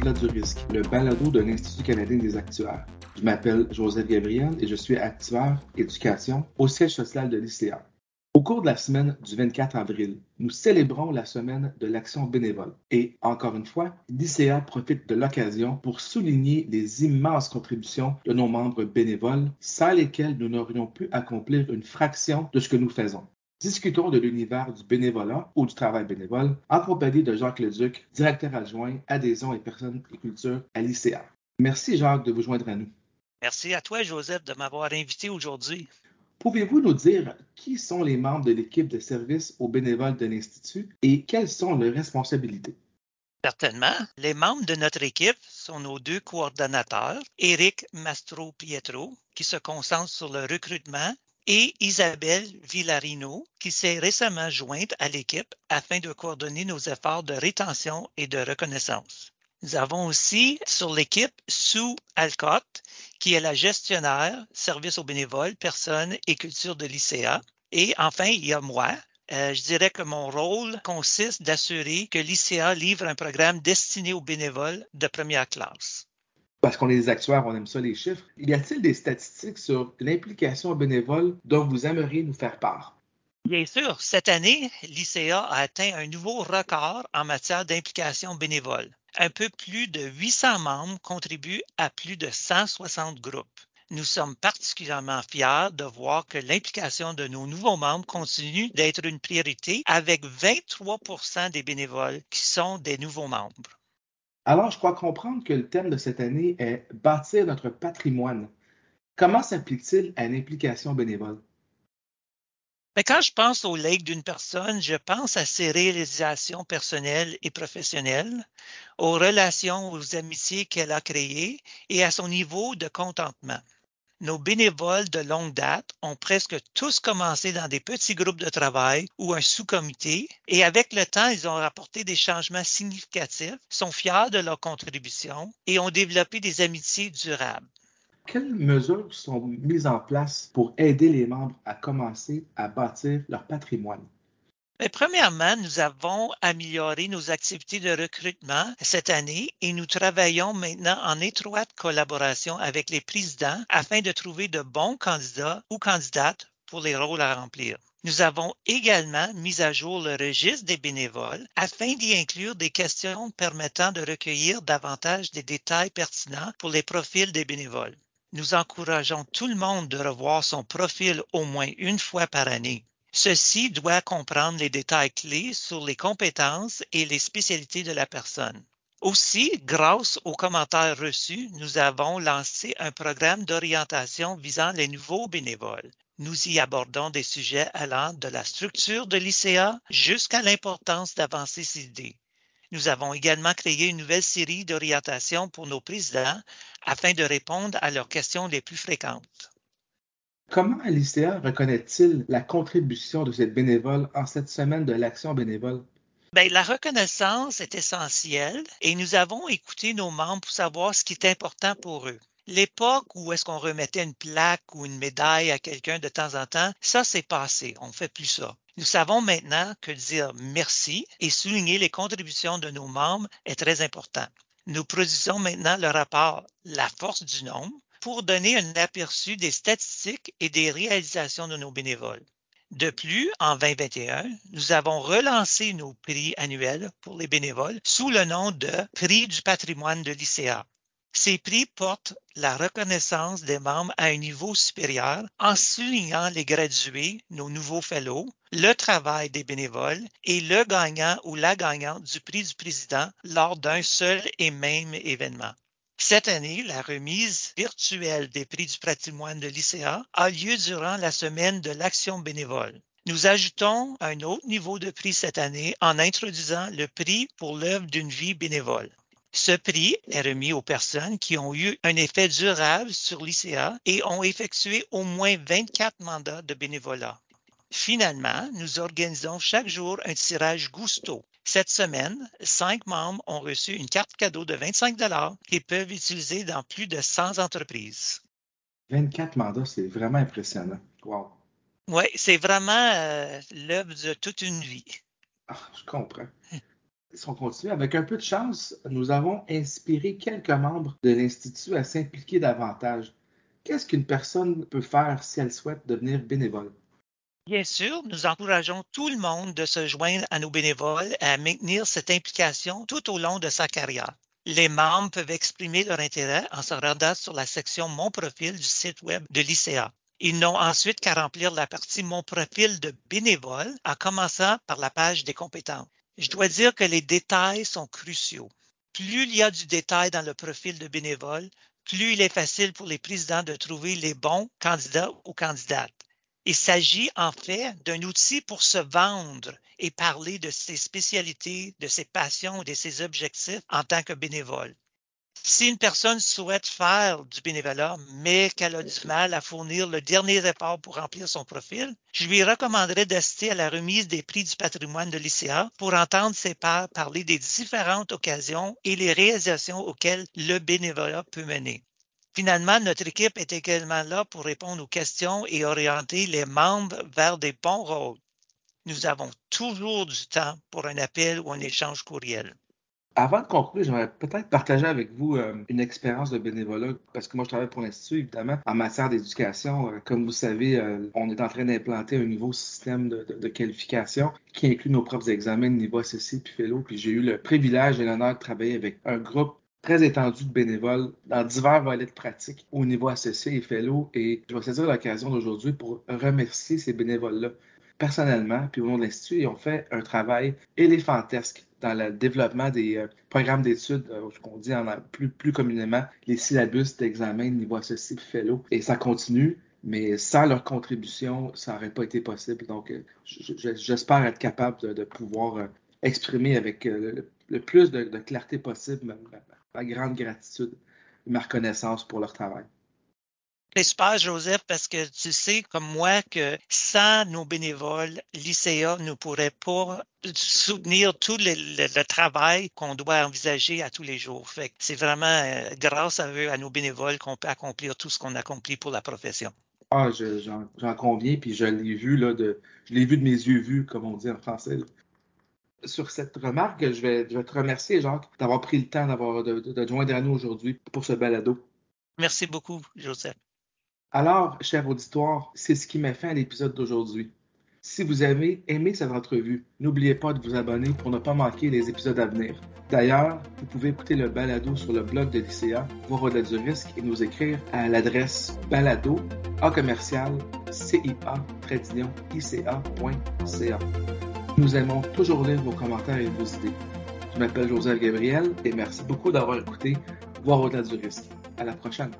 Du risque, le balado de l'Institut canadien des actuaires. Je m'appelle Joseph Gabriel et je suis actuaire éducation au siège social de l'ICA. Au cours de la semaine du 24 avril, nous célébrons la semaine de l'action bénévole. Et encore une fois, l'ICA profite de l'occasion pour souligner les immenses contributions de nos membres bénévoles, sans lesquels nous n'aurions pu accomplir une fraction de ce que nous faisons. Discutons de l'univers du bénévolat ou du travail bénévole en compagnie de Jacques Leduc, directeur adjoint adhésion et personnes et culture à l'ICA. Merci Jacques de vous joindre à nous. Merci à toi Joseph de m'avoir invité aujourd'hui. Pouvez-vous nous dire qui sont les membres de l'équipe de service aux bénévoles de l'Institut et quelles sont leurs responsabilités? Certainement. Les membres de notre équipe sont nos deux coordonnateurs, Éric Mastro-Pietro, qui se concentre sur le recrutement et Isabelle Villarino, qui s'est récemment jointe à l'équipe afin de coordonner nos efforts de rétention et de reconnaissance. Nous avons aussi sur l'équipe Sue Alcott, qui est la gestionnaire service aux bénévoles, personnes et culture de l'ICA. Et enfin, il y a moi. Euh, je dirais que mon rôle consiste d'assurer que l'ICA livre un programme destiné aux bénévoles de première classe parce qu'on est des actuaires, on aime ça les chiffres. Y a-t-il des statistiques sur l'implication bénévole dont vous aimeriez nous faire part? Bien sûr, cette année, l'ICA a atteint un nouveau record en matière d'implication bénévole. Un peu plus de 800 membres contribuent à plus de 160 groupes. Nous sommes particulièrement fiers de voir que l'implication de nos nouveaux membres continue d'être une priorité avec 23% des bénévoles qui sont des nouveaux membres. Alors, je crois comprendre que le thème de cette année est bâtir notre patrimoine. Comment s'applique-t-il à une implication bénévole? Mais quand je pense au legs d'une personne, je pense à ses réalisations personnelles et professionnelles, aux relations, aux amitiés qu'elle a créées et à son niveau de contentement. Nos bénévoles de longue date ont presque tous commencé dans des petits groupes de travail ou un sous-comité et avec le temps, ils ont rapporté des changements significatifs, sont fiers de leur contribution et ont développé des amitiés durables. Quelles mesures sont mises en place pour aider les membres à commencer à bâtir leur patrimoine? Premièrement, nous avons amélioré nos activités de recrutement cette année et nous travaillons maintenant en étroite collaboration avec les présidents afin de trouver de bons candidats ou candidates pour les rôles à remplir. Nous avons également mis à jour le registre des bénévoles afin d'y inclure des questions permettant de recueillir davantage des détails pertinents pour les profils des bénévoles. Nous encourageons tout le monde de revoir son profil au moins une fois par année. Ceci doit comprendre les détails clés sur les compétences et les spécialités de la personne. Aussi, grâce aux commentaires reçus, nous avons lancé un programme d'orientation visant les nouveaux bénévoles. Nous y abordons des sujets allant de la structure de l'ICA jusqu'à l'importance d'avancer ces idées. Nous avons également créé une nouvelle série d'orientation pour nos présidents afin de répondre à leurs questions les plus fréquentes. Comment l'ICA reconnaît-il la contribution de ces bénévoles en cette semaine de l'action bénévole? Bien, la reconnaissance est essentielle et nous avons écouté nos membres pour savoir ce qui est important pour eux. L'époque où est-ce qu'on remettait une plaque ou une médaille à quelqu'un de temps en temps, ça c'est passé, on ne fait plus ça. Nous savons maintenant que dire merci et souligner les contributions de nos membres est très important. Nous produisons maintenant le rapport La force du nombre pour donner un aperçu des statistiques et des réalisations de nos bénévoles. De plus, en 2021, nous avons relancé nos prix annuels pour les bénévoles sous le nom de Prix du patrimoine de l'ICA. Ces prix portent la reconnaissance des membres à un niveau supérieur en soulignant les gradués, nos nouveaux fellows, le travail des bénévoles et le gagnant ou la gagnante du prix du président lors d'un seul et même événement. Cette année, la remise virtuelle des prix du patrimoine de l'ICA a lieu durant la semaine de l'action bénévole. Nous ajoutons un autre niveau de prix cette année en introduisant le prix pour l'œuvre d'une vie bénévole. Ce prix est remis aux personnes qui ont eu un effet durable sur l'ICA et ont effectué au moins 24 mandats de bénévolat. Finalement, nous organisons chaque jour un tirage Gusto cette semaine, cinq membres ont reçu une carte cadeau de 25 qu'ils peuvent utiliser dans plus de 100 entreprises. 24 mandats, c'est vraiment impressionnant. Wow. Oui, c'est vraiment euh, l'œuvre de toute une vie. Ah, je comprends. Si on continue, avec un peu de chance, nous avons inspiré quelques membres de l'Institut à s'impliquer davantage. Qu'est-ce qu'une personne peut faire si elle souhaite devenir bénévole? Bien sûr, nous encourageons tout le monde de se joindre à nos bénévoles et à maintenir cette implication tout au long de sa carrière. Les membres peuvent exprimer leur intérêt en se rendant sur la section Mon profil du site web de l'ICA. Ils n'ont ensuite qu'à remplir la partie Mon profil de bénévole en commençant par la page des compétences. Je dois dire que les détails sont cruciaux. Plus il y a du détail dans le profil de bénévole, plus il est facile pour les présidents de trouver les bons candidats ou candidates. Il s'agit en fait d'un outil pour se vendre et parler de ses spécialités, de ses passions et de ses objectifs en tant que bénévole. Si une personne souhaite faire du bénévolat, mais qu'elle a du mal à fournir le dernier effort pour remplir son profil, je lui recommanderais d'assister à la remise des prix du patrimoine de l'ICA pour entendre ses pairs parler des différentes occasions et les réalisations auxquelles le bénévolat peut mener. Finalement, notre équipe est également là pour répondre aux questions et orienter les membres vers des bons rôles. Nous avons toujours du temps pour un appel ou un échange courriel. Avant de conclure, j'aimerais peut-être partager avec vous euh, une expérience de bénévolat, parce que moi, je travaille pour l'Institut, évidemment, en matière d'éducation. Euh, comme vous savez, euh, on est en train d'implanter un nouveau système de, qualification qui inclut nos propres examens de niveau SSC puis Fellow. Puis j'ai eu le privilège et l'honneur de travailler avec un groupe très étendu de bénévoles dans divers volets de pratique au niveau associé et fellow. Et je vais saisir l'occasion d'aujourd'hui pour remercier ces bénévoles-là personnellement, puis au nom de l'Institut, ils ont fait un travail éléphantesque dans le développement des euh, programmes d'études, euh, ce qu'on dit en plus, communément les syllabus d'examen de niveau associé et fellow. Et ça continue, mais sans leur contribution, ça n'aurait pas été possible. Donc, euh, j'espère être capable de, pouvoir exprimer avec le, plus de, clarté possible grande gratitude et ma reconnaissance pour leur travail. C'est super, Joseph, parce que tu sais, comme moi, que sans nos bénévoles, l'ICA ne pourrait pas soutenir tout le, travail qu'on doit envisager à tous les jours. Fait c'est vraiment euh, grâce à eux, à nos bénévoles, qu'on peut accomplir tout ce qu'on accomplit pour la profession. Ah, j'en conviens, puis je l'ai vu, là, de, je l'ai vu de mes yeux vus, comme on dit en français. Sur cette remarque, je vais, te remercier, Jacques, d'avoir pris le temps d'avoir de, de, de joindre à nous aujourd'hui pour ce balado. Merci beaucoup, Joseph. Alors, cher auditoire, c'est ce qui met fin à l'épisode d'aujourd'hui. Si vous avez aimé cette entrevue, n'oubliez pas de vous abonner pour ne pas manquer les épisodes à venir. D'ailleurs, vous pouvez écouter le balado sur le blog de l'ICA, voir au-delà du risque et nous écrire à l'adresse balado à commercial cia.ica.ca. Nous aimons toujours lire vos commentaires et vos idées. Je m'appelle Joseph Gabriel et merci beaucoup d'avoir écouté Voir au-delà du risque. À la prochaine.